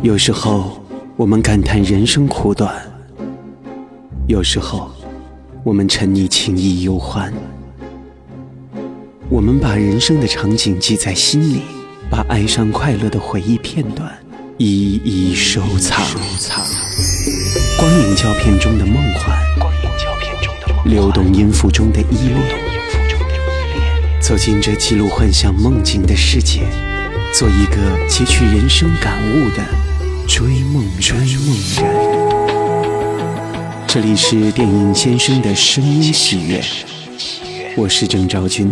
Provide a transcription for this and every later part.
有时候，我们感叹人生苦短；有时候，我们沉溺情谊忧欢。我们把人生的场景记在心里，把哀伤快乐的回忆片段一一收藏。光影胶片中的梦幻，流动音符中的依恋。走进这记录幻想梦境的世界，做一个汲取人生感悟的追梦追梦人。这里是电影先生的声音喜悦，我是郑昭君，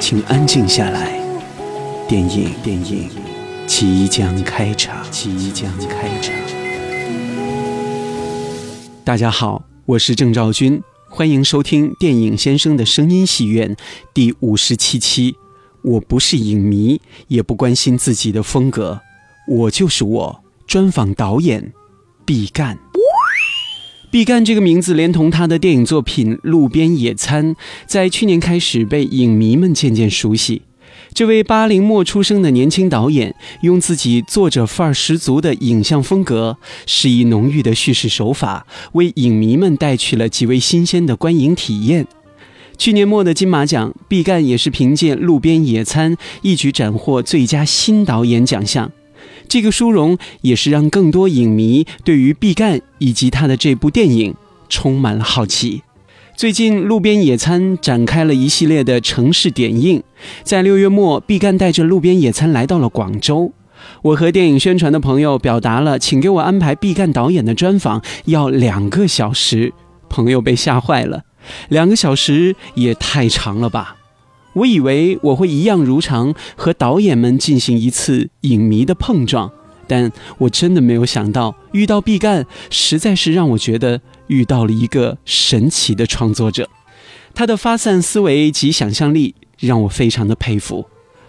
请安静下来，电影电影即将开场，即将开场。大家好，我是郑昭君。欢迎收听电影先生的声音戏院第五十七期。我不是影迷，也不关心自己的风格，我就是我。专访导演毕赣。毕赣这个名字，连同他的电影作品《路边野餐》，在去年开始被影迷们渐渐熟悉。这位八零末出生的年轻导演，用自己作者范儿十足的影像风格，适宜浓郁的叙事手法，为影迷们带去了极为新鲜的观影体验。去年末的金马奖，毕赣也是凭借《路边野餐》一举斩获最佳新导演奖项。这个殊荣也是让更多影迷对于毕赣以及他的这部电影充满了好奇。最近，路边野餐展开了一系列的城市点映。在六月末，毕赣带着路边野餐来到了广州。我和电影宣传的朋友表达了，请给我安排毕赣导演的专访，要两个小时。朋友被吓坏了，两个小时也太长了吧？我以为我会一样如常和导演们进行一次影迷的碰撞。但我真的没有想到，遇到毕赣，实在是让我觉得遇到了一个神奇的创作者。他的发散思维及想象力让我非常的佩服。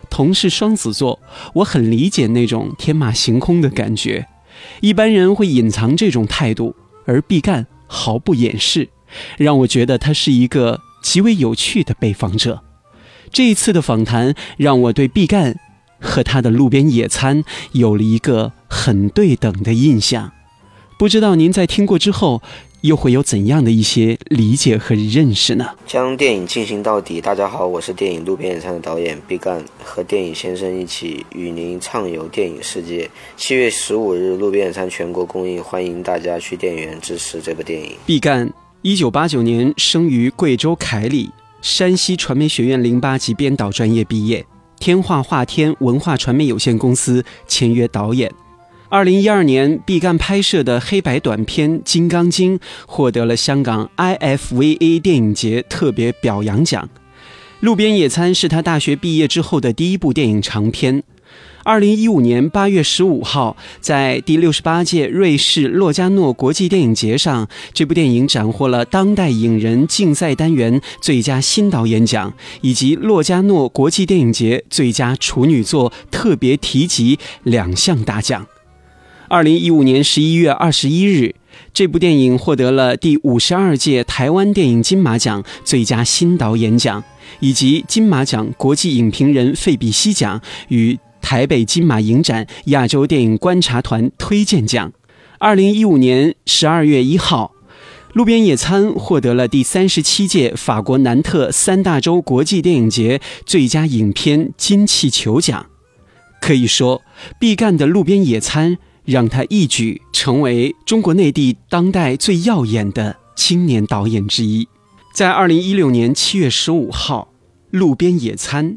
同是双子座，我很理解那种天马行空的感觉。一般人会隐藏这种态度，而毕赣毫不掩饰，让我觉得他是一个极为有趣的被访者。这一次的访谈让我对毕赣。和他的路边野餐有了一个很对等的印象，不知道您在听过之后又会有怎样的一些理解和认识呢？将电影进行到底。大家好，我是电影《路边野餐》的导演毕赣，和电影先生一起与您畅游电影世界。七月十五日，《路边野餐》全国公映，欢迎大家去电影院支持这部电影。毕赣，一九八九年生于贵州凯里，山西传媒学院零八级编导专业毕业。天化华天文化传媒有限公司签约导演。二零一二年，毕赣拍摄的黑白短片《金刚经》获得了香港 IFVA 电影节特别表扬奖。《路边野餐》是他大学毕业之后的第一部电影长片。二零一五年八月十五号，在第六十八届瑞士洛迦诺国际电影节上，这部电影斩获了当代影人竞赛单元最佳新导演奖，以及洛迦诺国际电影节最佳处女作特别提及两项大奖。二零一五年十一月二十一日，这部电影获得了第五十二届台湾电影金马奖最佳新导演奖，以及金马奖国际影评人费比西奖与。台北金马影展亚洲电影观察团推荐奖，二零一五年十二月一号，《路边野餐》获得了第三十七届法国南特三大洲国际电影节最佳影片金气球奖。可以说，毕赣的《路边野餐》让他一举成为中国内地当代最耀眼的青年导演之一。在二零一六年七月十五号，《路边野餐》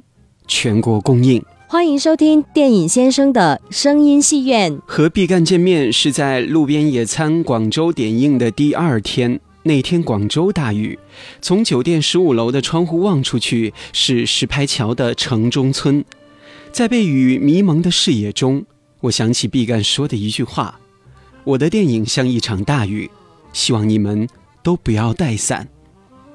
全国公映。欢迎收听电影先生的声音戏院。和毕赣见面是在路边野餐广州点映的第二天。那天广州大雨，从酒店十五楼的窗户望出去是石牌桥的城中村。在被雨迷蒙的视野中，我想起毕赣说的一句话：“我的电影像一场大雨，希望你们都不要带伞。”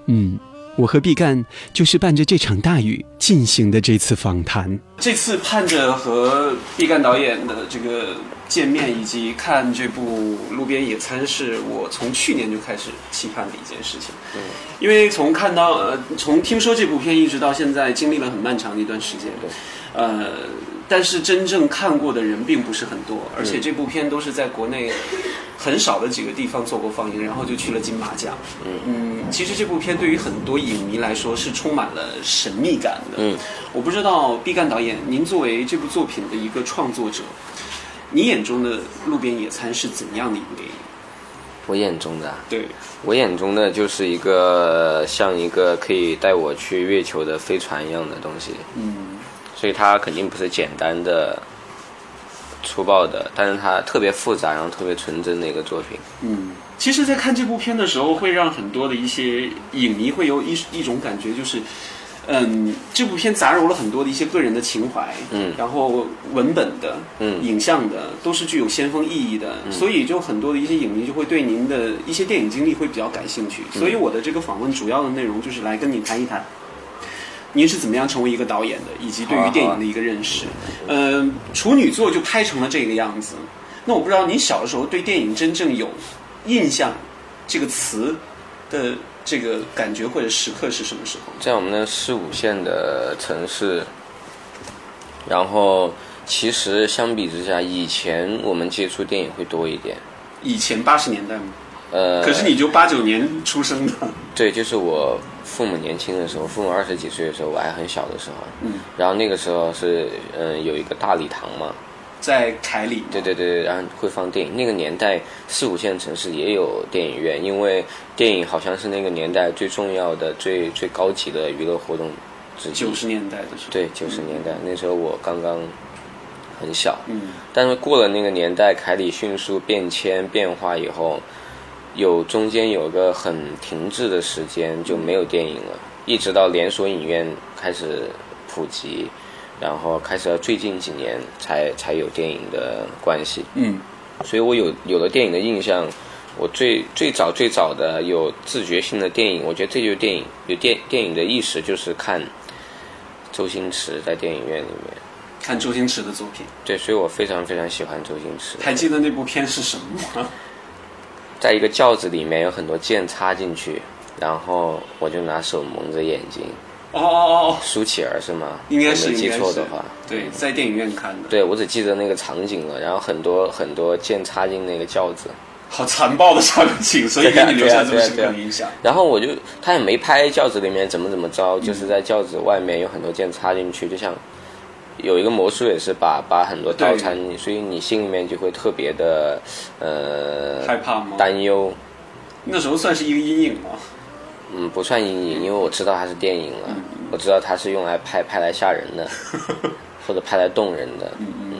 嗯，我和毕赣就是伴着这场大雨进行的这次访谈。这次盼着和毕赣导演的这个见面，以及看这部《路边野餐》，是我从去年就开始期盼的一件事情。嗯，因为从看到呃，从听说这部片一直到现在，经历了很漫长的一段时间。对，呃。但是真正看过的人并不是很多，而且这部片都是在国内很少的几个地方做过放映，然后就去了金马奖。嗯，其实这部片对于很多影迷来说是充满了神秘感的。嗯，我不知道毕赣导演，您作为这部作品的一个创作者，你眼中的《路边野餐》是怎样的一部电影？我眼中的，对我眼中的就是一个像一个可以带我去月球的飞船一样的东西。嗯。所以它肯定不是简单的、粗暴的，但是它特别复杂，然后特别纯真的一个作品。嗯，其实，在看这部片的时候，会让很多的一些影迷会有一一种感觉，就是，嗯，这部片杂糅了很多的一些个人的情怀，嗯，然后文本的，嗯，影像的，都是具有先锋意义的，所以就很多的一些影迷就会对您的一些电影经历会比较感兴趣。所以我的这个访问主要的内容就是来跟你谈一谈。您是怎么样成为一个导演的，以及对于电影的一个认识？嗯，处女座就拍成了这个样子。那我不知道您小的时候对电影真正有印象这个词的这个感觉或者时刻是什么时候？在我们的四五线的城市，然后其实相比之下，以前我们接触电影会多一点。以前八十年代吗？呃，可是你就八九年出生的。对，就是我。父母年轻的时候，父母二十几岁的时候，我还很小的时候，嗯，然后那个时候是嗯有一个大礼堂嘛，在凯里，对对对，然后会放电影。那个年代四五线城市也有电影院，因为电影好像是那个年代最重要的、最最高级的娱乐活动之一。九十年代的时候，对九十年代那时候我刚刚很小，嗯，但是过了那个年代，凯里迅速变迁变化以后。有中间有个很停滞的时间，就没有电影了，一直到连锁影院开始普及，然后开始到最近几年才才有电影的关系。嗯，所以我有有了电影的印象，我最最早最早的有自觉性的电影，我觉得这就是电影有电电影的意识，就是看周星驰在电影院里面看周星驰的作品。对，所以我非常非常喜欢周星驰。还记得那部片是什么吗？在一个轿子里面有很多剑插进去，然后我就拿手蒙着眼睛。哦哦哦，舒淇儿是吗？应该是，没记错的话。对，在电影院看的。对，我只记得那个场景了，然后很多很多剑插进那个轿子。好残暴的场景，所以给你 留下这么深刻的印象。然后我就，他也没拍轿子里面怎么怎么着，就是在轿子外面有很多剑插进去，就像。有一个魔术也是把把很多刀插进去，所以你心里面就会特别的呃害怕吗？担忧。那时候算是一个阴影吗？嗯，不算阴影，因为我知道它是电影了，我知道它是用来拍拍来吓人的，或者拍来动人的。嗯嗯。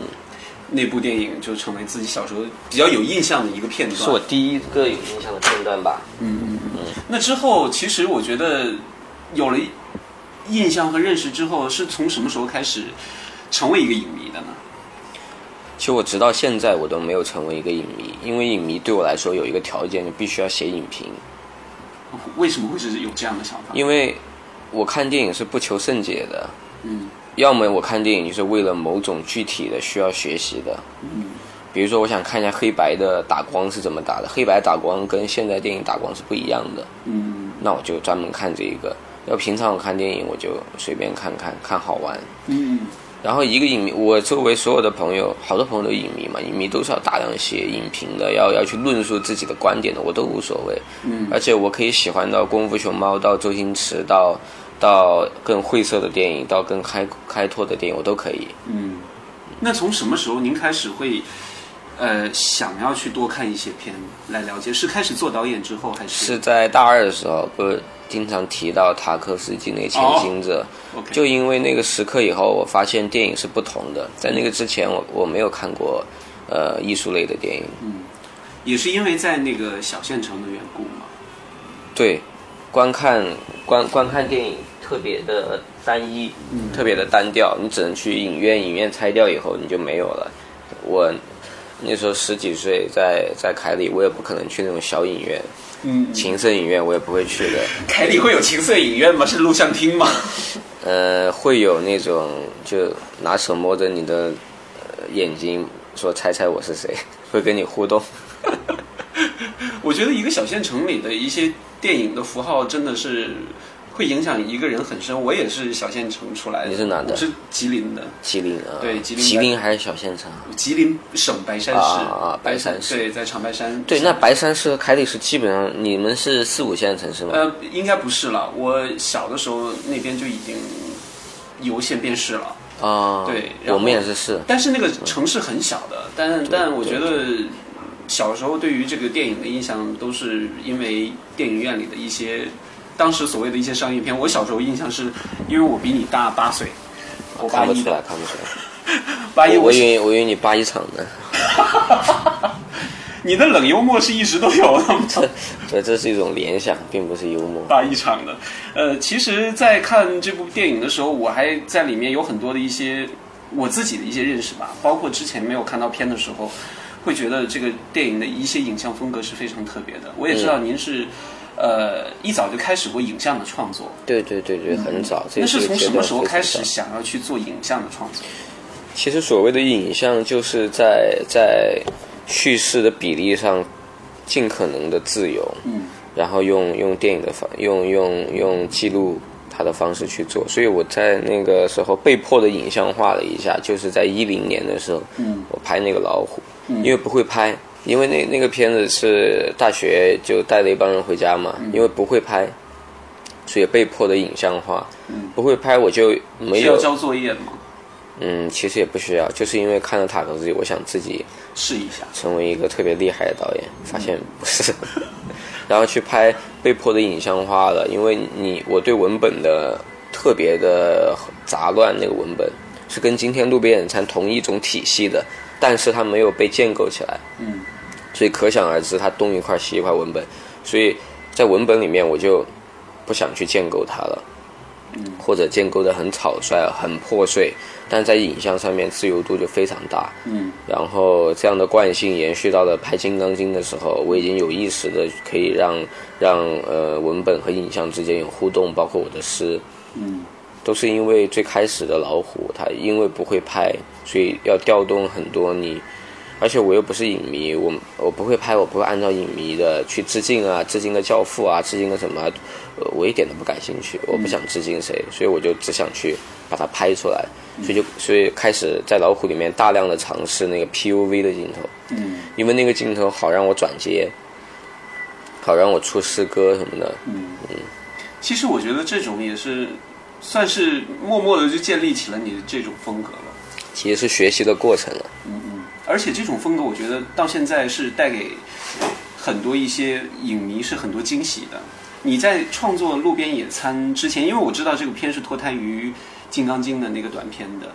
那部电影就成为自己小时候比较有印象的一个片段，是我第一个有印象的片段吧。嗯嗯嗯。那之后，其实我觉得有了印象和认识之后，是从什么时候开始？成为一个影迷的呢？其实我直到现在我都没有成为一个影迷，因为影迷对我来说有一个条件，就必须要写影评。为什么会是有这样的想法？因为我看电影是不求甚解的。嗯。要么我看电影就是为了某种具体的需要学习的。嗯。比如说，我想看一下黑白的打光是怎么打的，黑白打光跟现在电影打光是不一样的。嗯。那我就专门看这一个。要平常我看电影，我就随便看看，看好玩。嗯。然后一个影迷，我周围所有的朋友，好多朋友都影迷嘛，影迷都是要大量写影评的，要要去论述自己的观点的，我都无所谓。嗯。而且我可以喜欢到功夫熊猫，到周星驰，到到更晦涩的电影，到更开开拓的电影，我都可以。嗯。那从什么时候您开始会，呃，想要去多看一些片来了解？是开始做导演之后，还是？是在大二的时候，不是。经常提到塔克斯基那个《潜行者》，就因为那个时刻以后，我发现电影是不同的。在那个之前，我我没有看过，呃，艺术类的电影。嗯，也是因为在那个小县城的缘故吗？对，观看观观看电影特别的单一，特别的单调，你只能去影院，影院拆掉以后你就没有了。我那时候十几岁，在在凯里，我也不可能去那种小影院，嗯，情色影院我也不会去的。凯里会有情色影院吗？是录像厅吗？呃，会有那种就拿手摸着你的、呃、眼睛说猜猜我是谁，会跟你互动。我觉得一个小县城里的一些电影的符号真的是会影响一个人很深。我也是小县城出来的，你是哪的我是吉林的，吉林啊，对吉林吉林还是小县城啊？吉林省白山市，啊白山市对，在长白山。对，那白山市和凯里市基本上，你们是四五线城市吗？呃，应该不是了。我小的时候那边就已经由县变市了。啊，对我们也是市。但是那个城市很小的，但但我觉得小时候对于这个电影的印象都是因为电影院里的一些当时所谓的一些商业片。我小时候印象是因为我比你大八岁，我八一的，看不出来，看不出来。八一我是我以为我以为你八一厂的，你的冷幽默是一直都有的吗？对，这是一种联想，并不是幽默。八一场的。呃，其实，在看这部电影的时候，我还在里面有很多的一些我自己的一些认识吧，包括之前没有看到片的时候，会觉得这个电影的一些影像风格是非常特别的。我也知道您是。呃，一早就开始过影像的创作，对对对对，很早。这那是从什么时候开始想要去做影像的创作？其实所谓的影像，就是在在叙事的比例上尽可能的自由，嗯，然后用用电影的方，用用用记录它的方式去做。所以我在那个时候被迫的影像化了一下，就是在一零年的时候，嗯，我拍那个老虎，嗯因为不会拍，因为那那个片子是大学就带了一帮人回家嘛，因为不会拍，所以被迫的影像化。嗯不会拍我就没有需要交作业的吗？嗯，其实也不需要，就是因为看了塔可夫，我想自己试一下。成为一个特别厉害的导演，发现不是，然后去拍被迫的影像化了，因为你我对文本的特别的杂乱，那个文本是跟今天路边野餐同一种体系的，但是它没有被建构起来，嗯所以可想而知，它东一块西一块文本，所以在文本里面我就不想去建构它了，或者建构的很草率、很破碎，但在影像上面自由度就非常大。嗯然后这样的惯性延续到了拍《金刚经》的时候，我已经有意识的可以让让呃文本和影像之间有互动，包括我的诗，嗯都是因为最开始的老虎，它因为不会拍，所以要调动很多你，而且我又不是影迷，我我不会拍，我不会按照影迷的去致敬啊，致敬个教父啊，致敬个什么啊，呃，我一点都不感兴趣，我不想致敬谁，所以我就只想去把它拍出来，所以就所以开始在老虎里面大量的尝试那个 PUV 的镜头，嗯。因为那个镜头好让我转接，好让我出诗歌什么的，嗯。其实我觉得这种也是算是默默的就建立起了你的这种风格了。其实是学习的过程了。嗯嗯，而且这种风格，我觉得到现在是带给很多一些影迷是很多惊喜的。你在创作《路边野餐》之前，因为我知道这个片是脱胎于《金刚经》的那个短片的，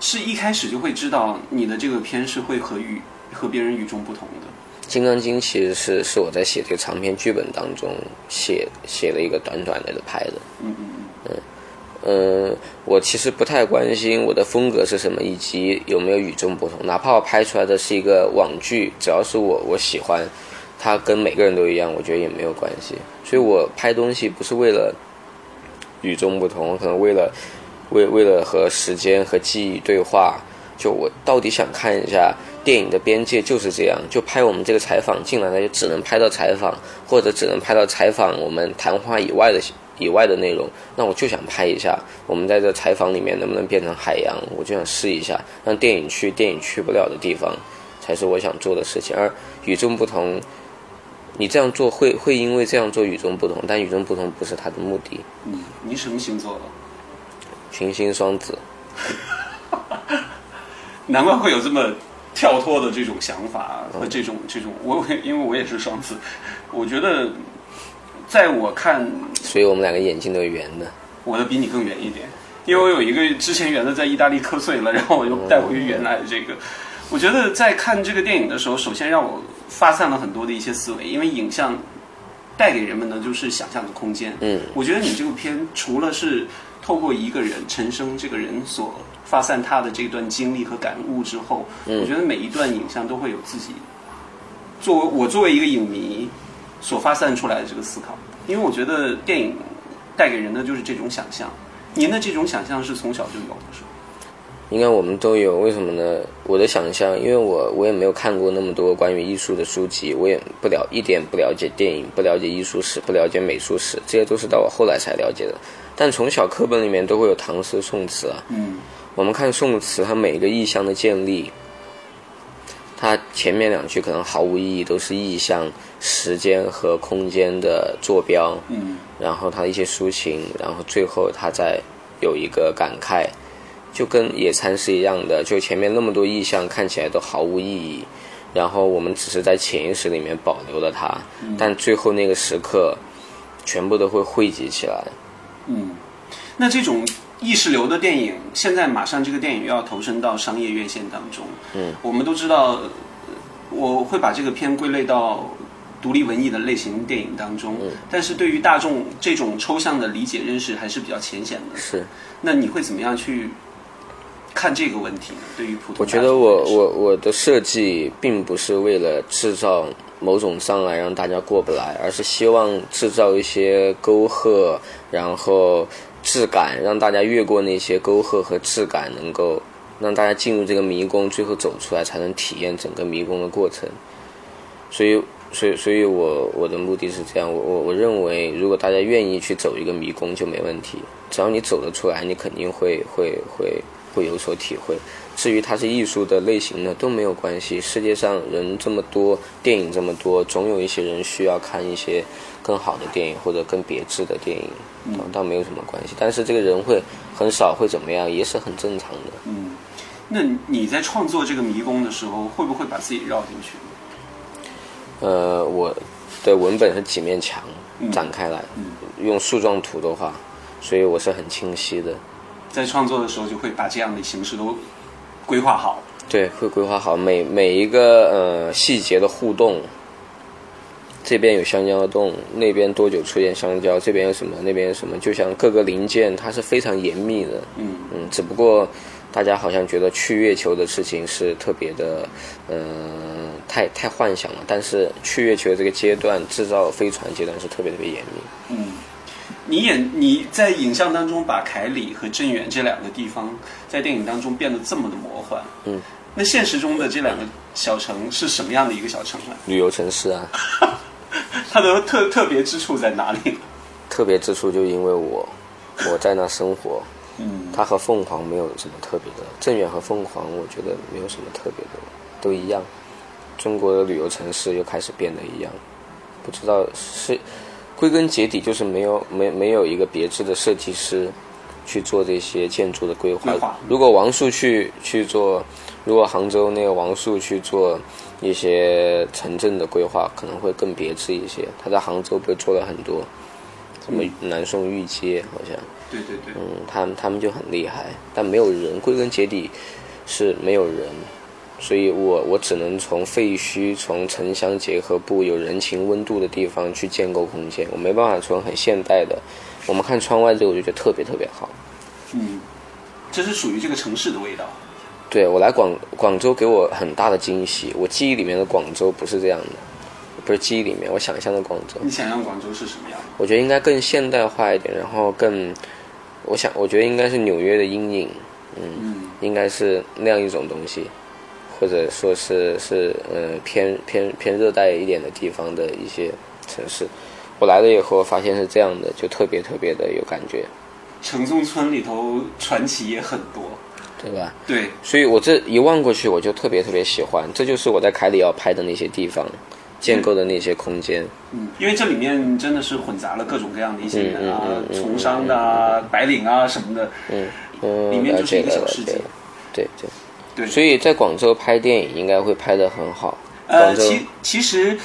是一开始就会知道你的这个片是会和与和别人与众不同的。《金刚经》其实是是我在写这个长篇剧本当中写写了一个短短的拍的。嗯嗯嗯嗯，嗯我其实不太关心我的风格是什么，以及有没有与众不同。哪怕我拍出来的是一个网剧，只要是我我喜欢，它跟每个人都一样，我觉得也没有关系。所以我拍东西不是为了与众不同，可能为了为为了和时间和记忆对话。就我到底想看一下电影的边界就是这样，就拍我们这个采访进来了，就只能拍到采访，或者只能拍到采访我们谈话以外的以外的内容。那我就想拍一下，我们在这采访里面能不能变成海洋，我就想试一下，让电影去电影去不了的地方，才是我想做的事情。而与众不同，你这样做会会因为这样做与众不同，但与众不同不是他的目的。你，你什么星座的？群星双子，难怪会有这么跳脱的这种想法和这种这种，我因为我也是双子，我觉得在我看所以我们两个眼睛都是圆的。我的比你更圆一点，因为我有一个之前圆的在意大利磕碎了，然后我又带回原来的这个。我觉得在看这个电影的时候，首先让我发散了很多的一些思维，因为影像带给人们的就是想象的空间。嗯，我觉得你这个片除了是透过一个人陈升这个人所发散他的这段经历和感悟之后，我觉得每一段影像都会有自己作为我作为一个影迷所发散出来的这个思考，因为我觉得电影带给人的就是这种想象。您的这种想象是从小就有的，是吗？应该我们都有，为什么呢？我的想象，因为我我也没有看过那么多关于艺术的书籍，我也不了一点不了解电影，不了解艺术史，不了解美术史，这些都是到我后来才了解的。但从小课本里面都会有唐诗宋词啊。嗯。我们看宋词，它每一个意象的建立，它前面两句可能毫无意义，都是意象、时间和空间的坐标。嗯。然后他一些抒情，然后最后他再有一个感慨。就跟野餐是一样的，就前面那么多意象看起来都毫无意义，然后我们只是在潜意识里面保留了它，但最后那个时刻，全部都会汇集起来。嗯，那这种意识流的电影，现在马上这个电影又要投身到商业院线当中。嗯，我们都知道，我会把这个片归类到独立文艺的类型电影当中，嗯但是对于大众这种抽象的理解认识还是比较浅显的。是，那你会怎么样去？看这个问题呢？对于普通，我觉得我我我的设计并不是为了制造某种障碍让大家过不来，而是希望制造一些沟壑，然后质感让大家越过那些沟壑和质感，能够让大家进入这个迷宫，最后走出来才能体验整个迷宫的过程。所以，所以，所以我我的目的是这样，我我我认为，如果大家愿意去走一个迷宫就没问题，只要你走得出来，你肯定会会会。会有所体会。至于它是艺术的类型呢，都没有关系。世界上人这么多，电影这么多，总有一些人需要看一些更好的电影或者更别致的电影，倒倒没有什么关系。但是这个人会很少，会怎么样，也是很正常的。嗯，那你在创作这个迷宫的时候，会不会把自己绕进去？呃，我的文本是几面墙展开来，用树状图的话，所以我是很清晰的。在创作的时候，就会把这样的形式都规划好。对，会规划好每每一个呃细节的互动。这边有香蕉的洞，那边多久出现香蕉？这边有什么？那边有什么？就像各个零件，它是非常严密的。嗯嗯，只不过大家好像觉得去月球的事情是特别的，嗯，太太幻想了。但是去月球这个阶段，制造飞船阶段是特别特别严密。嗯。你演你在影像当中把凯里和镇远这两个地方在电影当中变得这么的魔幻，嗯，那现实中的这两个小城是什么样的一个小城呢？旅游城市啊，它的特特别之处在哪里？特别之处就因为我我在那生活，嗯，它和凤凰没有什么特别的，镇远和凤凰我觉得没有什么特别的，都一样。中国的旅游城市又开始变得一样，不知道是。归根结底就是没有没没有一个别致的设计师去做这些建筑的规划。如果王树去去做，如果杭州那个王树去做一些城镇的规划，可能会更别致一些。他在杭州不是做了很多，什么南宋御街好像。对对对。嗯，他们他们就很厉害，但没有人。归根结底是没有人。所以我我只能从废墟、从城乡结合部有人情温度的地方去建构空间，我没办法从很现代的。我们看窗外这个，我就觉得特别特别好。嗯，这是属于这个城市的味道。对我来广广州给我很大的惊喜，我记忆里面的广州不是这样的，不是记忆里面我想象的广州。你想象广州是什么样？我觉得应该更现代化一点，然后更，我想我觉得应该是纽约的阴影，嗯，应该是那样一种东西。或者说是是呃偏偏偏热带一点的地方的一些城市，我来了以后发现是这样的，就特别特别的有感觉。城中村里头传奇也很多，对吧？对。所以我这一望过去，我就特别特别喜欢。这就是我在凯里要拍的那些地方，建构的那些空间。嗯，因为这里面真的是混杂了各种各样的一些人啊，从商的啊，白领啊什么的。嗯嗯。里面就是一个小世界。对对。对，所以在广州拍电影应该会拍得很好。呃，其其实，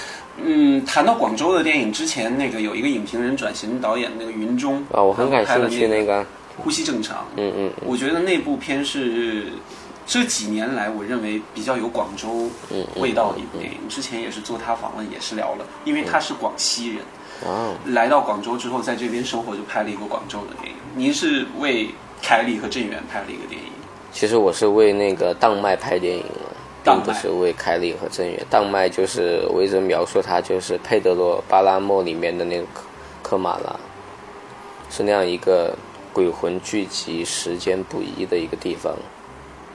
嗯，谈到广州的电影之前，那个有一个影评人转型导演那个云中啊，我很感兴趣那个呼吸正常。嗯嗯，我觉得那部片是这几年来，我认为比较有广州味道的一部电影。之前也是做他访问，也是聊了，因为他是广西人，哦，来到广州之后，在这边生活，就拍了一个广州的电影。您是为凯里和郑源拍了一个电影，其实我是为那个当麦拍电影了，并不是为凯里和郑源。当麦就是我一直描述他，就是佩德罗巴拉莫里面的那个科科马拉，是那样一个鬼魂聚集、时间不一的一个地方。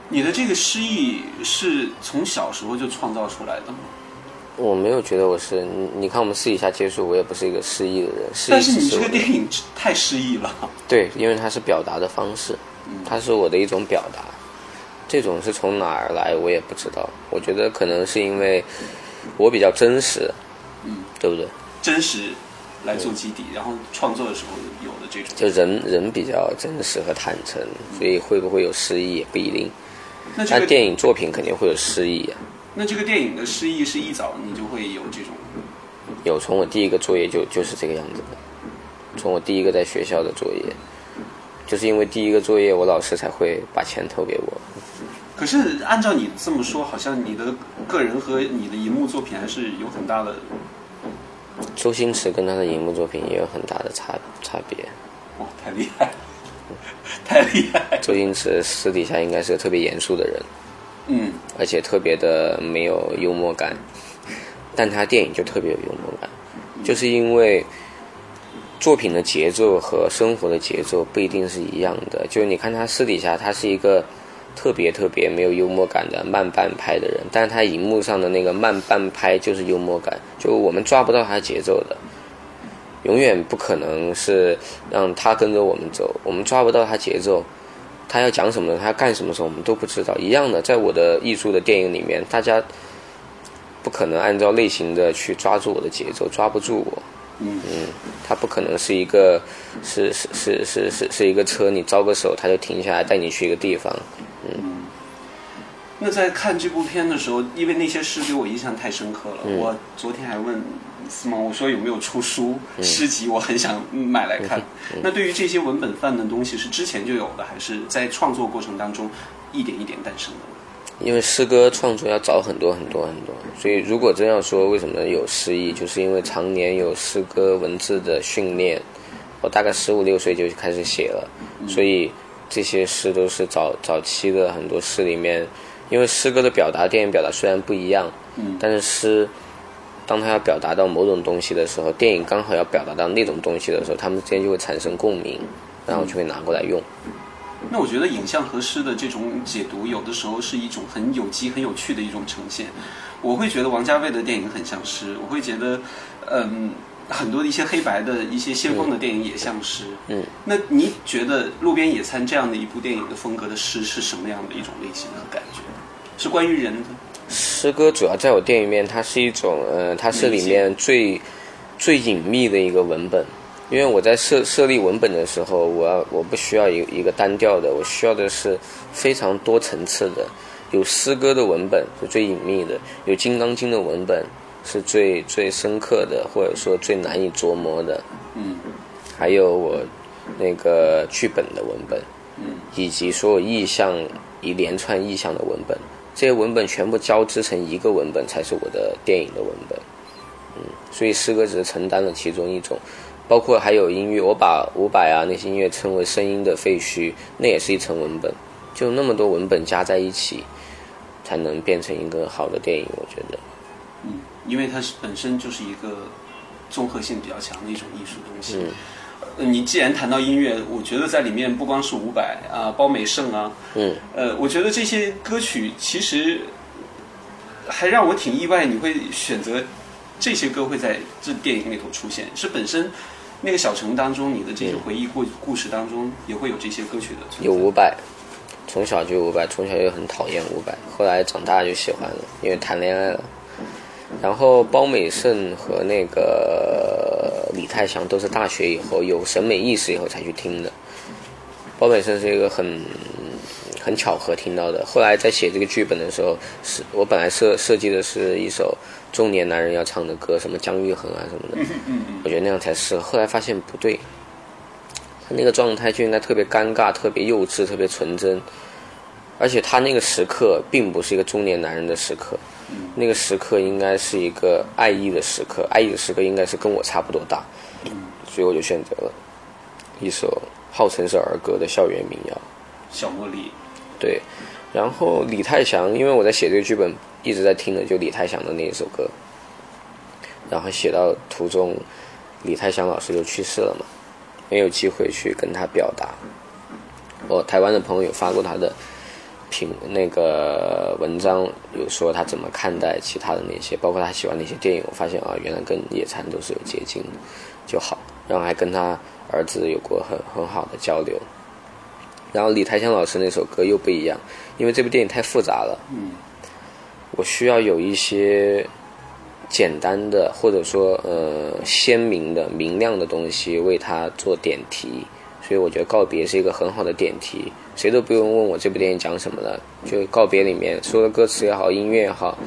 你的这个失忆是从小时候就创造出来的吗？我没有觉得我是你，你看我们私底下接触，我也不是一个失忆的人。但是你这个电影太失忆了。对，因为它是表达的方式，它是我的一种表达。这种是从哪儿来，我也不知道。我觉得可能是因为我比较真实，嗯，对不对？真实来做基底，然后创作的时候有的这种。就人人比较真实和坦诚，所以会不会有失意也不一定。但那这个电影作品肯定会有失意啊。那这个电影的失意是一早你就会有这种，有从我第一个作业就就是这个样子的，从我第一个在学校的作业，就是因为第一个作业我老师才会把钱投给我。可是按照你这么说，好像你的个人和你的荧幕作品还是有很大的，周星驰跟他的荧幕作品也有很大的差差别。哇，太厉害了，太厉害。周星驰私底下应该是个特别严肃的人，嗯，而且特别的没有幽默感，但他电影就特别有幽默感，就是因为作品的节奏和生活的节奏不一定是一样的。就你看他私底下，他是一个特别特别没有幽默感的慢半拍的人，但是他荧幕上的那个慢半拍就是幽默感，就我们抓不到他节奏的。永远不可能是让他跟着我们走，我们抓不到他节奏，他要讲什么，他要干什么时候，我们都不知道。一样的，在我的艺术的电影里面，大家不可能按照类型的去抓住我的节奏，抓不住我。嗯他不可能是一个，是是是是是是一个车，你招个手，他就停下来带你去一个地方。嗯那在看这部片的时候，因为那些诗给我印象太深刻了，嗯我昨天还问思萌，我说有没有出书、嗯诗集，我很想买来看。那对于这些文本范的东西，是之前就有的，还是在创作过程当中一点一点诞生的？因为诗歌创作要早很多很多很多，所以如果真要说为什么有诗意，就是因为常年有诗歌文字的训练，我大概十五六岁就开始写了，所以这些诗都是早早期的很多诗里面，因为诗歌的表达、电影表达虽然不一样，嗯但是诗，当它要表达到某种东西的时候，电影刚好要表达到那种东西的时候，他们之间就会产生共鸣，然后就会拿过来用。那我觉得影像和诗的这种解读，有的时候是一种很有机、很有趣的一种呈现。我会觉得王家卫的电影很像诗，我会觉得，嗯，很多的一些黑白的一些先锋的电影也像诗。嗯，那你觉得《路边野餐》这样的一部电影的风格的诗是什么样的一种类型和感觉？是关于人的？诗歌主要在我电影里面，它是一种呃，它是里面最最隐秘的一个文本。因为我在设设立文本的时候，我要我不需要一一个单调的，我需要的是非常多层次的。有诗歌的文本是最隐秘的，有《金刚经》的文本是最最深刻的，或者说最难以琢磨的。嗯还有我那个剧本的文本，嗯以及所有意象一连串意象的文本，这些文本全部交织成一个文本，才是我的电影的文本。嗯，所以诗歌只是承担了其中一种，包括还有音乐，我把伍佰啊那些音乐称为声音的废墟，那也是一层文本，就那么多文本加在一起，才能变成一个好的电影。我觉得，嗯，因为它是本身就是一个综合性比较强的一种艺术东西。嗯呃你既然谈到音乐，我觉得在里面不光是伍佰啊、包美胜啊，嗯，呃，我觉得这些歌曲其实还让我挺意外，你会选择这些歌会在这电影里头出现，是本身那个小城当中，你的这些回忆故故事当中也会有这些歌曲的。有伍佰，从小就有伍佰，从小就很讨厌伍佰，后来长大就喜欢了，因为谈恋爱了。然后包美胜和那个 李泰祥都是大学以后有审美意识以后才去听的。包美胜是一个很很巧合听到的。后来在写这个剧本的时候，是我本来设设计的是一首中年男人要唱的歌，什么姜育恒啊什么的，我觉得那样才适合。后来发现不对，他那个状态就应该特别尴尬、特别幼稚、特别纯真。而且他那个时刻并不是一个中年男人的时刻，那个时刻应该是一个爱意的时刻，爱意的时刻应该是跟我差不多大，所以我就选择了一首号称是儿歌的校园民谣。小茉莉，对，然后李泰祥，因为我在写这个剧本，一直在听的就李泰祥的那一首歌，然后写到途中，李泰祥老师就去世了嘛，没有机会去跟他表达。我台湾的朋友有发过他的评那个文章，有说他怎么看待其他的那些，包括他喜欢那些电影。我发现啊，原来跟野餐都是有接近，就好。然后还跟他儿子有过很很好的交流。然后李泰祥老师那首歌又不一样，因为这部电影太复杂了。嗯，我需要有一些简单的，或者说呃鲜明的、明亮的东西为它做点题，所以我觉得告别是一个很好的点题。谁都不用问我这部电影讲什么了，就告别里面所有的歌词也好，音乐也好，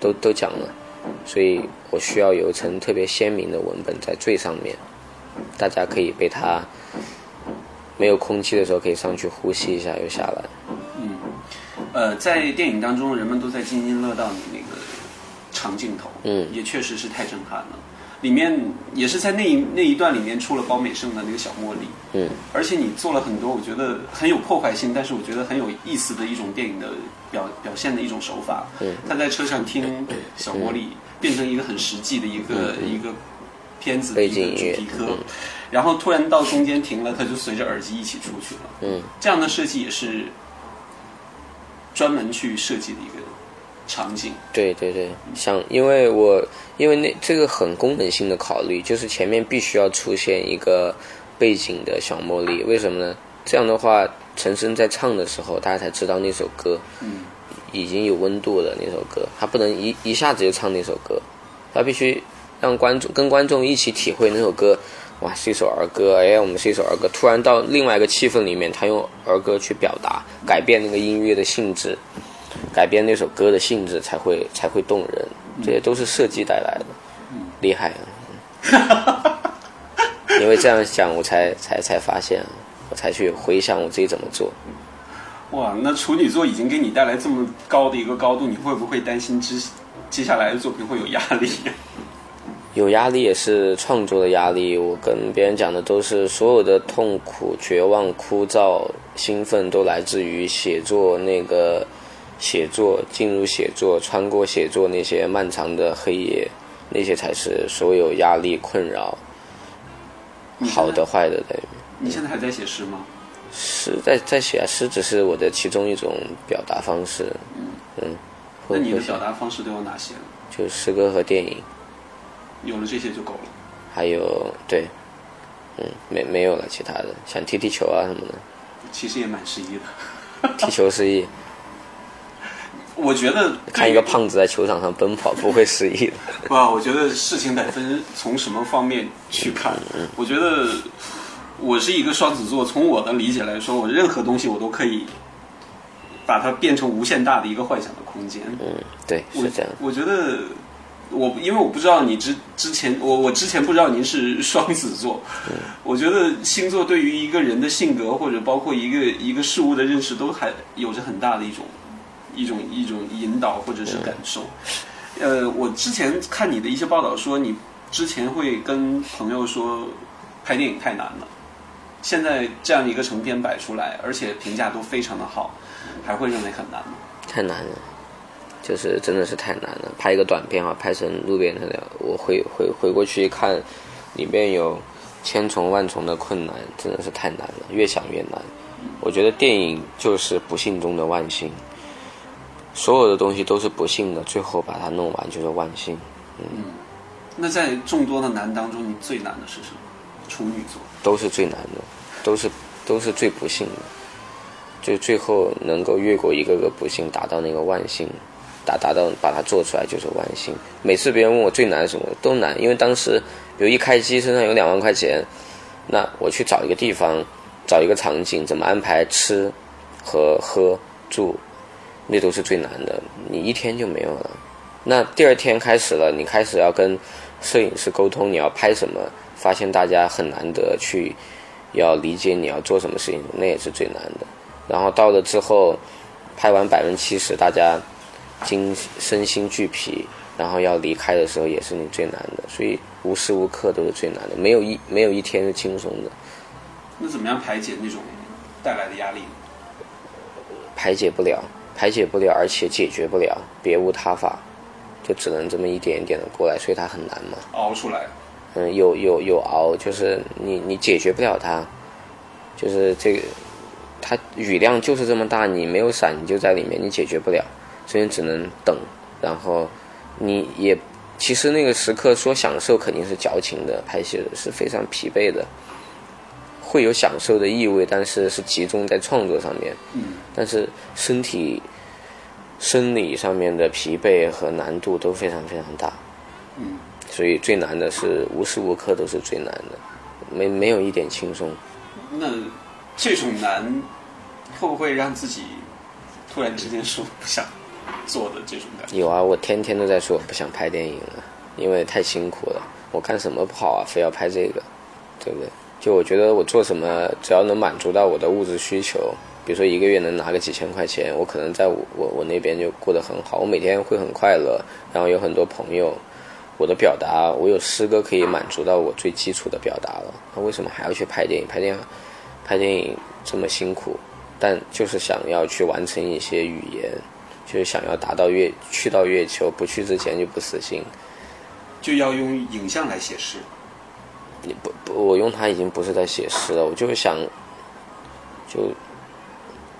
都都讲了。所以我需要有一层特别鲜明的文本在最上面，大家可以被它。没有空气的时候，可以上去呼吸一下，又下来。嗯，呃，在电影当中，人们都在津津乐道你那个长镜头，嗯，也确实是太震撼了。里面也是在那一那一段里面出了包美胜的那个小茉莉，嗯，而且你做了很多我觉得很有破坏性，但是我觉得很有意思的一种电影的表表现的一种手法。嗯，他在车上听小茉莉，变成一个很实际的一个一个片子的一个主题歌。然后突然到中间停了，他就随着耳机一起出去了。嗯，这样的设计也是专门去设计的一个场景。对对对，像因为我因为那这个很功能性的考虑，就是前面必须要出现一个背景的小茉莉，为什么呢？这样的话，陈升在唱的时候，大家才知道那首歌嗯已经有温度了。那首歌，他不能一一下子就唱那首歌，他必须让观众跟观众一起体会那首歌。哇，是一首儿歌，哎，我们是一首儿歌。突然到另外一个气氛里面，他用儿歌去表达，改变那个音乐的性质，改变那首歌的性质，才会才会动人。这些都是设计带来的，厉害啊！因为这样想，我才才才发现，我才去回想我自己怎么做。哇，那处女座已经给你带来这么高的一个高度，你会不会担心之接下来的作品会有压力？有压力也是创作的压力。我跟别人讲的都是所有的痛苦、绝望、枯燥、兴奋，都来自于写作那个写作进入写作、穿过写作那些漫长的黑夜，那些才是所有压力、困扰，好的、坏的在里面。你现在还在写诗吗？诗在在写啊，诗只是我的其中一种表达方式。嗯，那你的表达方式都有哪些？就诗歌和电影。有了这些就够了。还有对，嗯，没没有了其他的，想踢踢球啊什么的。其实也蛮失意的。踢球失意。我觉得看一个胖子在球场上奔跑不会失忆的。不，我觉得事情得分从什么方面去看。我觉得我是一个双子座，从我的理解来说，我任何东西我都可以把它变成无限大的一个幻想的空间。嗯，对，是这样。我觉得。我因为我不知道你之之前，我我之前不知道您是 双子座。我觉得星座对于一个人的性格或者包括一个一个事物的认识，都还有着很大的一种一种一种引导或者是感受。呃，我之前看你的一些报道说，你之前会跟朋友说拍电影太难了，现在这样一个成片摆出来，而且评价都非常的好，还会认为很难吗？太难了。就是真的是太难了，拍一个短片啊，拍成路边的，我回回回过去一看，里面有千重万重的困难，真的是太难了，越想越难。我觉得电影就是不幸中的万幸，所有的东西都是不幸的，最后把它弄完就是万幸。嗯，那在众多的难当中，你最难的是什么？处女座都是最难的，都是都是最不幸的，就最后能够越过一个个不幸，达到那个万幸。达达到把它做出来就是万幸。每次别人问我最难什么都难，因为当时比如一开机身上有两万块钱，那我去找一个地方，找一个场景，怎么安排吃和喝住，那都是最难的。你一天就没有了。那第二天开始了，你开始要跟摄影师沟通，你要拍什么，发现大家很难得去要理解你要做什么事情，那也是最难的。然后到了之后。拍完百分之七十，大家精身心俱疲，然后要离开的时候也是你最难的，所以无时无刻都是最难的，没有一没有一天是轻松的，那怎么样排解那种带来的压力？排解不了，排解不了，而且解决不了，别无他法，就只能这么一点一点的过来，所以它很难嘛。熬出来。嗯，有有有熬，就是你你解决不了它，就是这个，它雨量就是这么大，你没有伞你就在里面，你解决不了，所以只能等，然后你也其实那个时刻说享受肯定是矫情的，拍戏是非常疲惫的，会有享受的意味，但是是集中在创作上面，但是身体生理上面的疲惫和难度都非常非常大，所以最难的是无时无刻都是最难的，没没有一点轻松。那这种难会不会让自己突然之间说不想？做的这种感觉？有啊，我天天都在说不想拍电影了，因为太辛苦了。我干什么不好啊，非要拍这个，对不对？就我觉得我做什么，只要能满足到我的物质需求，比如说一个月能拿个几千块钱，我可能在我我我那边就过得很好，我每天会很快乐，然后有很多朋友。我的表达，我有诗歌可以满足到我最基础的表达了。那为什么还要去拍电影？拍电影，拍电影这么辛苦，但就是想要去完成一些语言，就是想要达到月去到月球，不去之前就不死心。就要用影像来写诗。你不不，我用它已经不是在写诗了，我就是想，就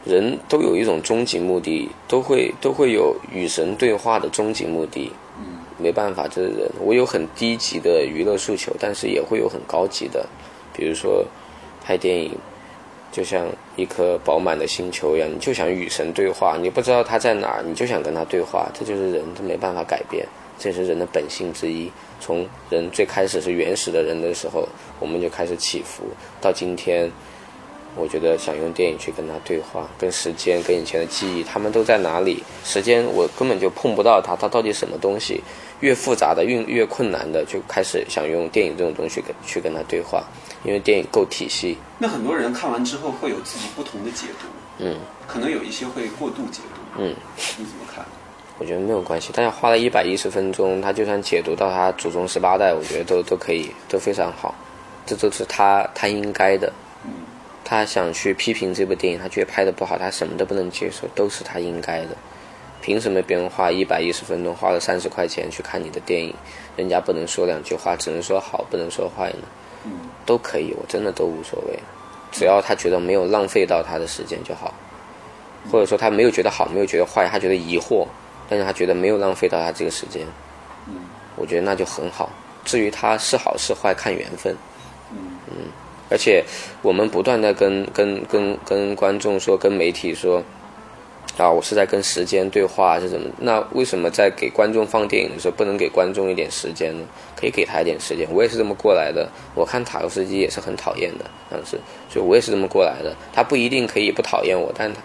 人都有一种终极目的，都会都会有与神对话的终极目的。嗯没办法，这是人。我有很低级的娱乐诉求，但是也会有很高级的，比如说拍电影，就像一颗饱满的星球一样，你就想与神对话，你不知道他在哪儿，你就想跟他对话，这就是人，他没办法改变，这是人的本性之一。从人最开始是原始的人的时候，我们就开始起伏，到今天。我觉得想用电影去跟他对话，跟时间，跟以前的记忆，他们都在哪里？时间我根本就碰不到他，他到底什么东西？越复杂的、越越困难的，就开始想用电影这种东西跟去跟他对话，因为电影够体系。那很多人看完之后会有自己不同的解读，嗯，可能有一些会过度解读，嗯，你怎么看？我觉得没有关系，大家花了一百一十分钟，他就算解读到他祖宗十八代，我觉得都都可以，都非常好，这都是他他应该的。他想去批评这部电影，他觉得拍的不好，他什么都不能接受，都是他应该的。凭什么别人花一百一十分钟，花了三十块钱去看你的电影，人家不能说两句话，只能说好，不能说坏呢？嗯，都可以，我真的都无所谓，只要他觉得没有浪费到他的时间就好，或者说他没有觉得好，没有觉得坏，他觉得疑惑，但是他觉得没有浪费到他这个时间，嗯，我觉得那就很好。至于他是好是坏，看缘分。嗯嗯。而且，我们不断的跟跟跟跟观众说，跟媒体说，啊，我是在跟时间对话，是怎么？那为什么在给观众放电影的时候，不能给观众一点时间呢？可以给他一点时间。我也是这么过来的。我看塔罗斯基也是很讨厌的，当时，所以我也是这么过来的。他不一定可以不讨厌我，但他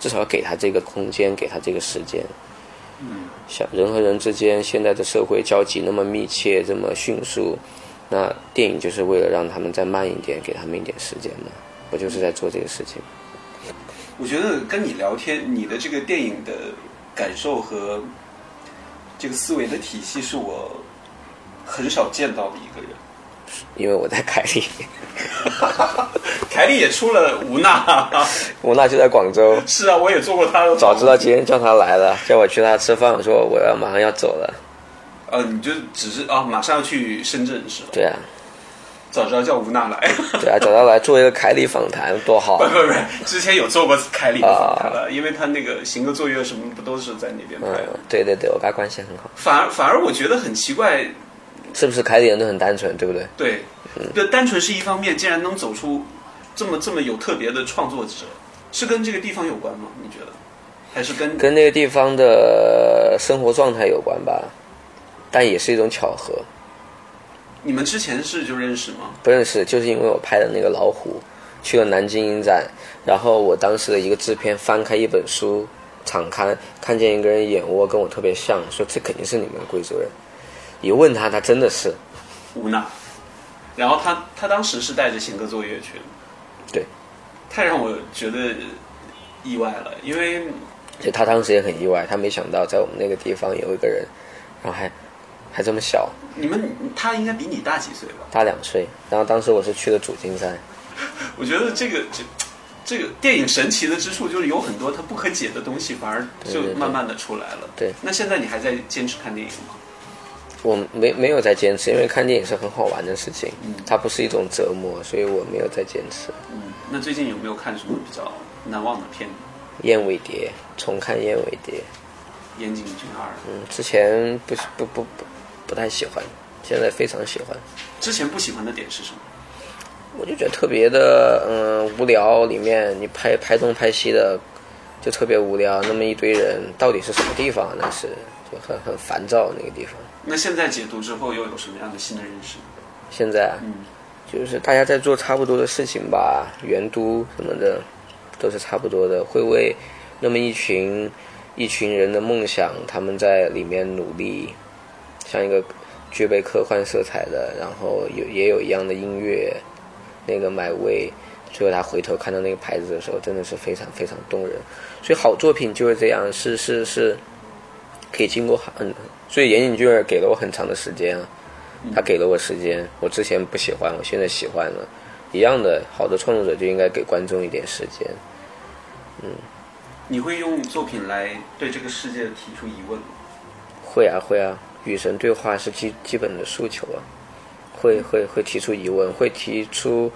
至少要给他这个空间，给他这个时间。嗯，像人和人之间，现在的社会交集那么密切，这么迅速。那电影就是为了让他们再慢一点，给他们一点时间嘛。不就是在做这个事情。我觉得跟你聊天，你的这个电影的感受和这个思维的体系，是我很少见到的一个人。因为我在凯里，凯里也出了吴娜，吴娜就在广州。是啊，我也做过他的。早知道今天叫他来了，叫我去他吃饭，我说我要马上要走了。呃，你就只是啊，马上要去深圳是吧？对啊，早知道叫吴娜来。对啊，早知道来做一个凯里访谈多好。不不不，之前有做过凯里的访谈了，因为他那个行歌作乐什么不都是在那边拍的？对对对，我跟他关系很好。反而反而我觉得很奇怪，是不是凯里人都很单纯，对不对？对，对，单纯是一方面，竟然能走出这么这么有特别的创作者，是跟这个地方有关吗？你觉得？还是跟跟那个地方的生活状态有关吧？但也是一种巧合。你们之前是就认识吗？不认识，就是因为我拍的那个老虎，去了南京影展，然后我当时的一个制片翻开一本书，敞开看见一个人眼窝跟我特别像，说这肯定是你们贵州人。一问他，他真的是吴娜。然后他他当时是带着行歌作乐去的，对，太让我觉得意外了，因为所以他当时也很意外，他没想到在我们那个地方有一个人，然后还还这么小，你们他应该比你大几岁吧？大两岁。然后当时我是去的主竞赛，我觉得这个这这个电影神奇的之处就是有很多它不可解的东西，反而就慢慢的出来了。对那现在你还在坚持看电影吗？我没没有在坚持，因为看电影是很好玩的事情嗯，它不是一种折磨，所以我没有在坚持。嗯，那最近有没有看什么比较难忘的片？燕尾蝶，重看燕尾蝶，《岩井俊二》嗯，之前不不不不不太喜欢，现在非常喜欢。之前不喜欢的点是什么？我就觉得特别的，嗯，无聊。里面你拍拍东拍西的，就特别无聊。那么一堆人，到底是什么地方？那是就很很烦躁那个地方。那现在解读之后又有什么样的新的认识？现在啊嗯，就是大家在做差不多的事情吧，原都什么的都是差不多的，会为那么一群一群人的梦想，他们在里面努力，像一个具备科幻色彩的，然后有也有一样的音乐，那个买位，最后他回头看到那个牌子的时候，真的是非常非常动人。所以好作品就是这样，是是是，可以经过很，所以岩井俊二给了我很长的时间啊。他给了我时间，我之前不喜欢，我现在喜欢了。一样的，好的创作者就应该给观众一点时间。嗯你会用作品来对这个世界提出疑问吗？会啊会啊，与神对话是基基本的诉求啊，会会会提出疑问，会提出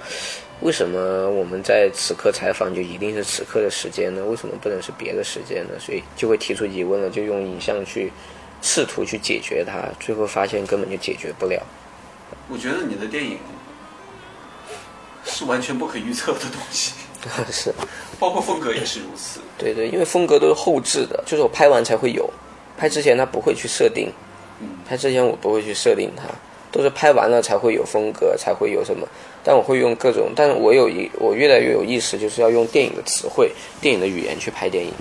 为什么我们在此刻采访就一定是此刻的时间呢？为什么不能是别的时间呢？所以就会提出疑问了，就用影像去试图去解决它，最后发现根本就解决不了。我觉得你的电影是完全不可预测的东西，是。包括风格也是如此。对对，因为风格都是后置的，就是我拍完才会有，拍之前他不会去设定，拍之前我不会去设定它，都是拍完了才会有风格，才会有什么。但我会用各种，但是我有一我越来越有意识，就是要用电影的词汇、电影的语言去拍电影，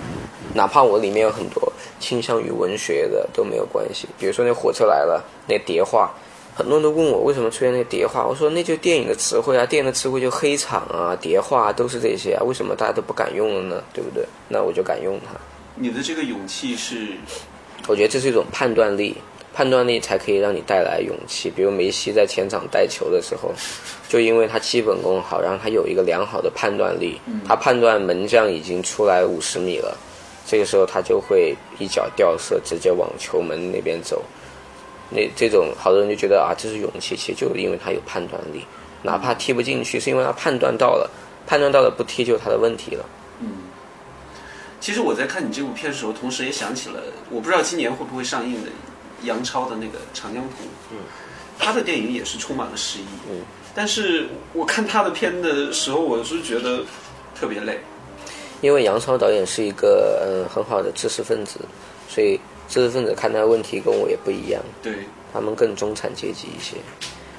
哪怕我里面有很多倾向于文学的都没有关系。比如说那火车来了，那叠画，很多人都问我为什么出现那叠画，我说那就电影的词汇啊，电影的词汇就黑场啊、叠画、啊、都是这些啊，为什么大家都不敢用了呢？对不对？那我就敢用它。你的这个勇气是，我觉得这是一种判断力，判断力才可以让你带来勇气。比如梅西在前场带球的时候，就因为他基本功好，然后他有一个良好的判断力，他判断门将已经出来五十米了，这个时候他就会一脚吊射，直接往球门那边走。那这种好多人就觉得啊，这是勇气，其实就是因为他有判断力，哪怕踢不进去，是因为他判断到了，判断到了不踢就是他的问题了。其实我在看你这部片的时候，同时也想起了，我不知道今年会不会上映的杨超的那个《长江图》。嗯，他的电影也是充满了诗意。嗯，但是我看他的片的时候，我是觉得特别累。因为杨超导演是一个嗯很好的知识分子，所以知识分子看待问题跟我也不一样，对，他们更中产阶级一些。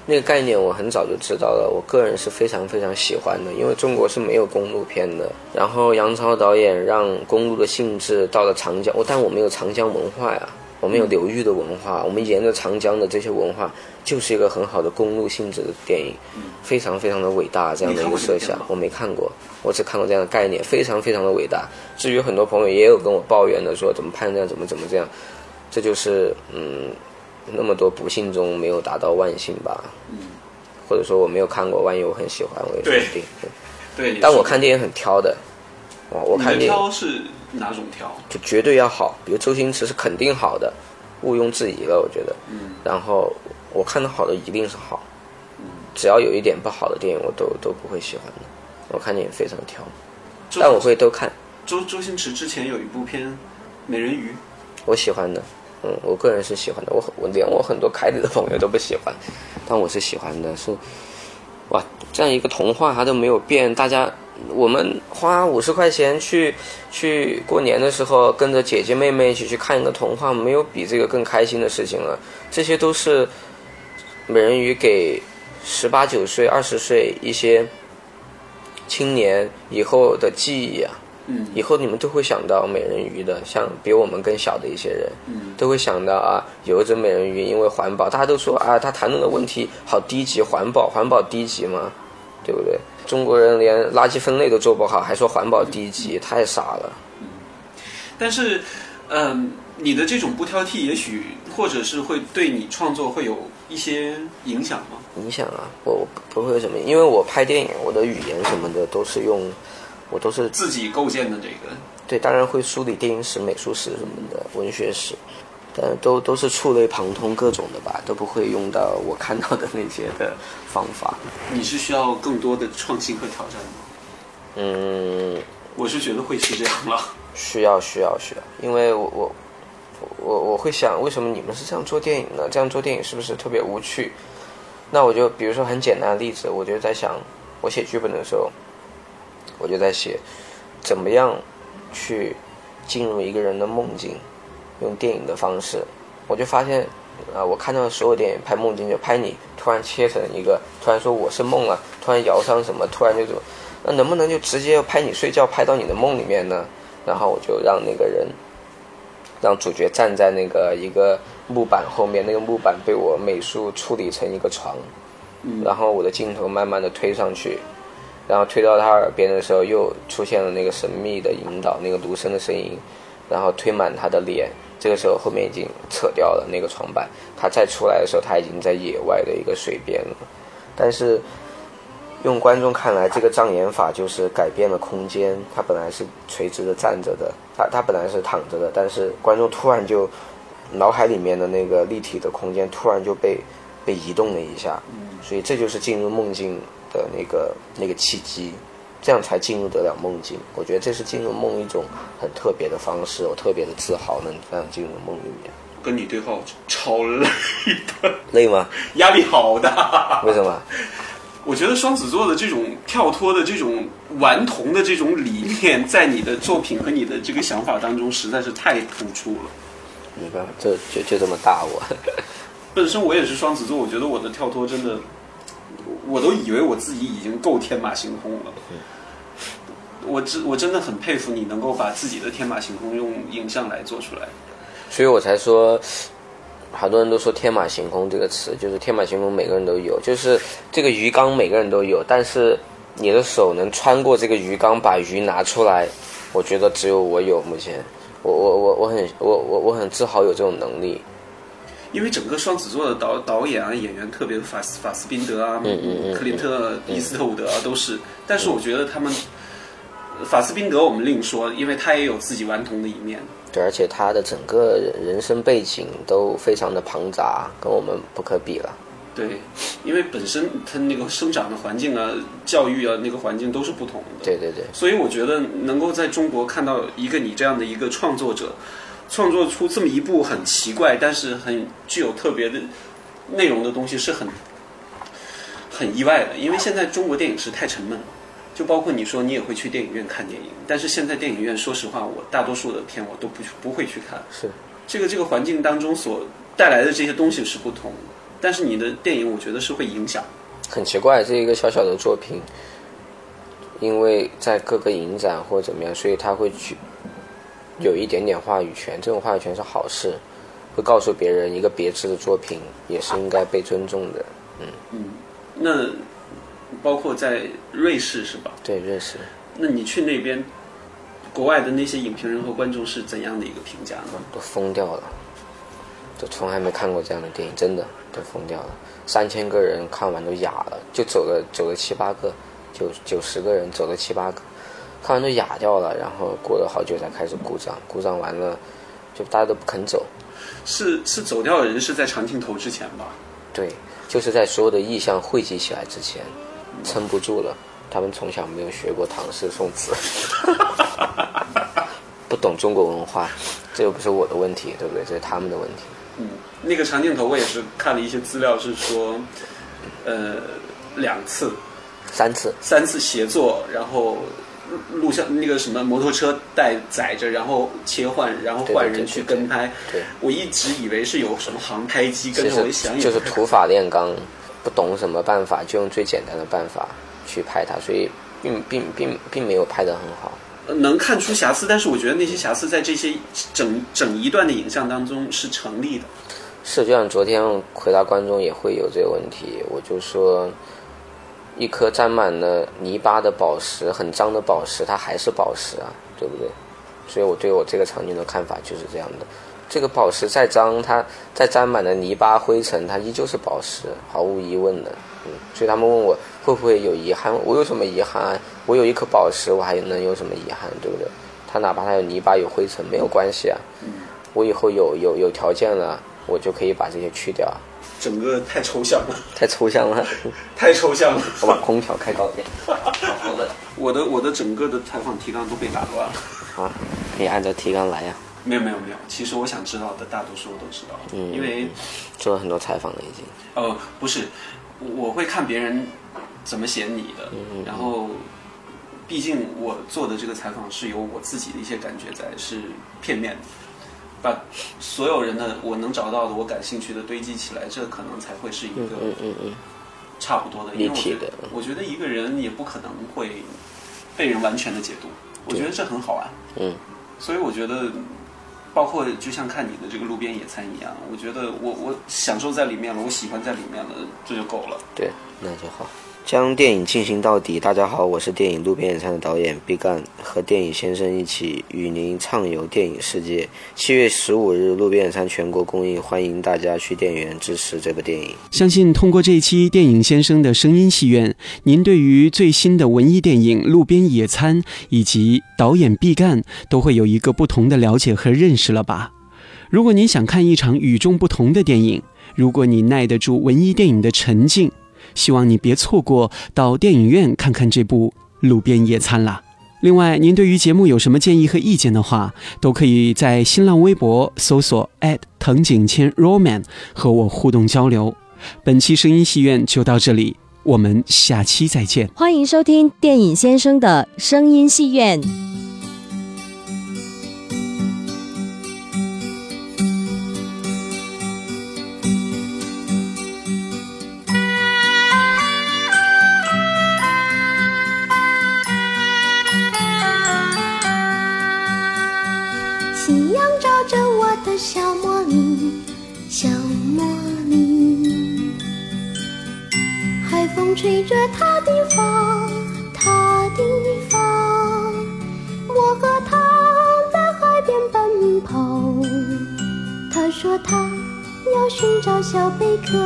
那个概念我很早就知道了，我个人是非常非常喜欢的，因为中国是没有公路片的。然后杨超导演让公路的性质到了长江，我但我没有长江文化呀，我们有流域的文化，我们沿着长江的这些文化，就是一个很好的公路性质的电影，非常非常的伟大这样的一个设想。我没看过，我只看过这样的概念，非常非常的伟大。至于很多朋友也有跟我抱怨的说怎么拍这样，怎么怎么这样，这就是嗯。那么多不幸中没有达到万幸吧，嗯，或者说我没有看过，万一我很喜欢，我也说不定。对，但我看电影很挑的，哇，我看电影挑是哪种调？就绝对要好，比如周星驰是肯定好的，毋庸置疑了，我觉得。嗯。然后我看到好的一定是好，嗯，只要有一点不好的电影，我都都不会喜欢的。我看电影非常挑，但我会都看。周周星驰之前有一部片《美人鱼》，我喜欢的。嗯，我个人是喜欢的，我我连我很多凯里的朋友都不喜欢，但我是喜欢的，是哇，这样一个童话它都没有变，大家我们花五十块钱去去过年的时候跟着姐姐妹妹一起去看一个童话，没有比这个更开心的事情了。这些都是美人鱼给十八九岁、二十岁一些青年以后的记忆啊。嗯，以后你们都会想到美人鱼的，像比我们更小的一些人，嗯，都会想到啊，有一只美人鱼因为环保，大家都说啊，他谈论的问题好低级，环保环保低级嘛，对不对？中国人连垃圾分类都做不好，还说环保低级，太傻了。但是，嗯、你的这种不挑剔，也许或者是会对你创作会有一些影响吗？影响啊，我我不会有什么，因为我拍电影，我的语言什么的都是用，我都是自己构建的这个，对，当然会梳理电影史、美术史什么的，文学史，但都都是触类旁通各种的吧，都不会用到我看到的那些的方法。你是需要更多的创新和挑战吗？嗯，我是觉得会是这样了。需要需要需要，因为我我我我会想，为什么你们是这样做电影呢？这样做电影是不是特别无趣？那我就比如说很简单的例子，我就在想，我写剧本的时候，我就在写怎么样去进入一个人的梦境，用电影的方式，我就发现啊、我看到的所有电影拍梦境就拍你突然切成一个，突然说我是梦啊，突然摇伤什么，突然就怎么，那能不能就直接拍你睡觉拍到你的梦里面呢？然后我就让那个人，让主角站在那个一个木板后面，那个木板被我美术处理成一个床，然后我的镜头慢慢的推上去，然后推到他耳边的时候，又出现了那个神秘的引导，那个卢森的声音，然后推满他的脸。这个时候后面已经扯掉了那个床板，他再出来的时候，他已经在野外的一个水边了。但是用观众看来，这个障眼法就是改变了空间。他本来是垂直的站着的，他他本来是躺着的，但是观众突然就脑海里面的那个立体的空间突然就被被移动了一下，所以这就是进入梦境的那个那个契机，这样才进入得了梦境。我觉得这是进入梦一种很特别的方式，我特别的自豪能这样进入梦里面。跟你对话超累的，累吗？压力好大。为什么？我觉得双子座的这种跳脱的这种顽童的这种理念，在你的作品和你的这个想法当中实在是太突出了。没办法，就就就这么大我。本身我也是双子座，我觉得我的跳脱真的，我都以为我自己已经够天马行空了。我真我真的很佩服你能够把自己的天马行空用影像来做出来。所以我才说，好多人都说“天马行空”这个词，就是天马行空每个人都有，就是这个鱼缸每个人都有，但是你的手能穿过这个鱼缸把鱼拿出来，我觉得只有我有。目前，我我我我很我我我很自豪有这种能力。因为整个双子座的导导演啊、演员，特别法斯法斯宾德啊、嗯嗯嗯克林特、伊斯特伍德啊，都是。但是我觉得他们，法斯宾德我们另说，因为他也有自己顽童的一面。对，而且他的整个人人生背景都非常的庞杂，跟我们不可比了。对，因为本身他那个生长的环境啊、教育啊，那个环境都是不同的。对对对，所以我觉得能够在中国看到一个你这样的一个创作者，创作出这么一部很奇怪但是很具有特别的内容的东西，是很很意外的。因为现在中国电影是太沉闷了，就包括你说你也会去电影院看电影，但是现在电影院说实话，我大多数的片我都不不会去看。是这个这个环境当中所带来的这些东西是不同的，但是你的电影我觉得是会影响。很奇怪，这一个小小的作品，因为在各个影展或者怎么样，所以他会去有一点点话语权。这种话语权是好事，会告诉别人一个别致的作品也是应该被尊重的。嗯嗯那包括在瑞士是吧？对，瑞士。那你去那边，国外的那些影评人和观众是怎样的一个评价呢？都疯掉了，都从来没看过这样的电影，真的都疯掉了。三千个人看完都哑了，就走了走了七八个，九九十个人走了七八个，看完都哑掉了。然后过了好久才开始鼓掌，鼓掌完了，就大家都不肯走。是是走掉的人是在长镜头之前吧？对，就是在所有的意象汇集起来之前，撑不住了。他们从小没有学过唐诗宋词，不懂中国文化，这又不是我的问题，对不对？这是他们的问题。嗯，那个长镜头我也是看了一些资料，是说，呃，两次、三次，三次协作，然后录像那个什么摩托车带载着，然后切换，然后换人去跟拍。对，我一直以为是有什么航拍机跟着，我就是土法炼钢，不懂什么办法，就用最简单的办法去拍它，所以并并并并没有拍得很好。能看出瑕疵，但是我觉得那些瑕疵在这些整整一段的影像当中是成立的。是，就像昨天回答观众也会有这个问题，我就说，一颗沾满了泥巴的宝石，很脏的宝石，它还是宝石啊，对不对？所以我对我这个场景的看法就是这样的。这个宝石再脏，它再沾满了泥巴灰尘，它依旧是宝石，毫无疑问的。嗯，所以他们问我会不会有遗憾，我有什么遗憾？我有一颗宝石，我还能有什么遗憾，对不对？它哪怕它有泥巴有灰尘，没有关系啊。我以后有有有条件了，我就可以把这些去掉。整个太抽象了，太抽象了，太抽象了。我把空调开高点。好的，我的我的整个的采访提纲都被打乱了。啊，可以按照提纲来呀。没有没有没有，其实我想知道的大多数我都知道，嗯，因为做了很多采访了已经。呃，不是，我会看别人怎么写你的，然后，毕竟我做的这个采访是有我自己的一些感觉在，是片面的，把所有人的我能找到的我感兴趣的堆积起来，这可能才会是一个嗯嗯嗯差不多的立体的。我觉得一个人也不可能会被人完全的解读，我觉得这很好玩，嗯，所以我觉得。包括就像看你的这个路边野餐一样，我觉得我我享受在里面了，我喜欢在里面了，这就够了。对，那就好。将电影进行到底。大家好，我是电影《路边野餐》的导演毕赣，和电影先生一起与您畅游电影世界。七月十五日，《路边野餐》全国公映，欢迎大家去电影院支持这部电影。相信通过这一期电影先生的声音戏院，您对于最新的文艺电影《路边野餐》以及导演毕赣都会有一个不同的了解和认识了吧？如果您想看一场与众不同的电影，如果你耐得住文艺电影的沉静。希望你别错过到电影院看看这部《路边野餐》啦。另外，您对于节目有什么建议和意见的话，都可以在新浪微博搜索藤井千 roman 和我互动交流。本期声音戏院就到这里，我们下期再见。欢迎收听电影先生的声音戏院。小茉莉，小茉莉，海风吹着她的发，她的发。我和她在海边奔跑，她说她要寻找小贝壳。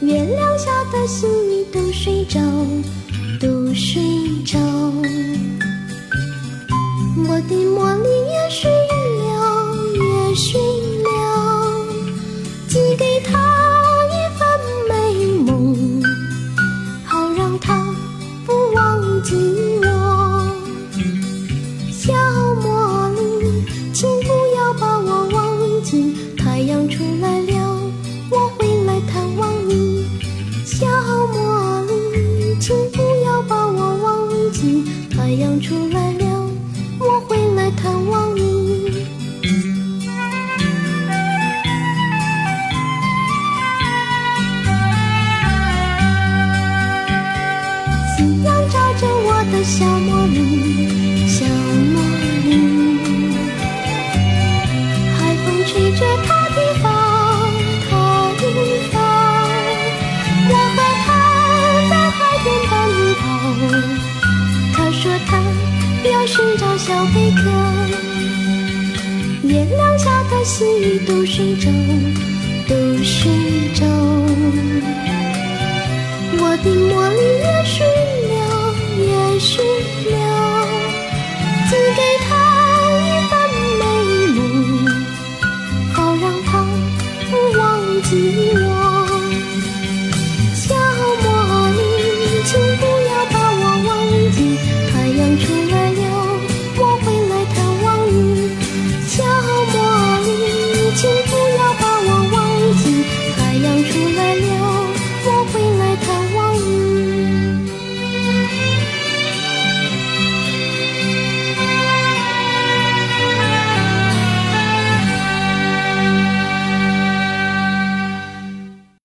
月亮下的星鱼都睡着，都睡着。我的茉莉也睡了，也睡。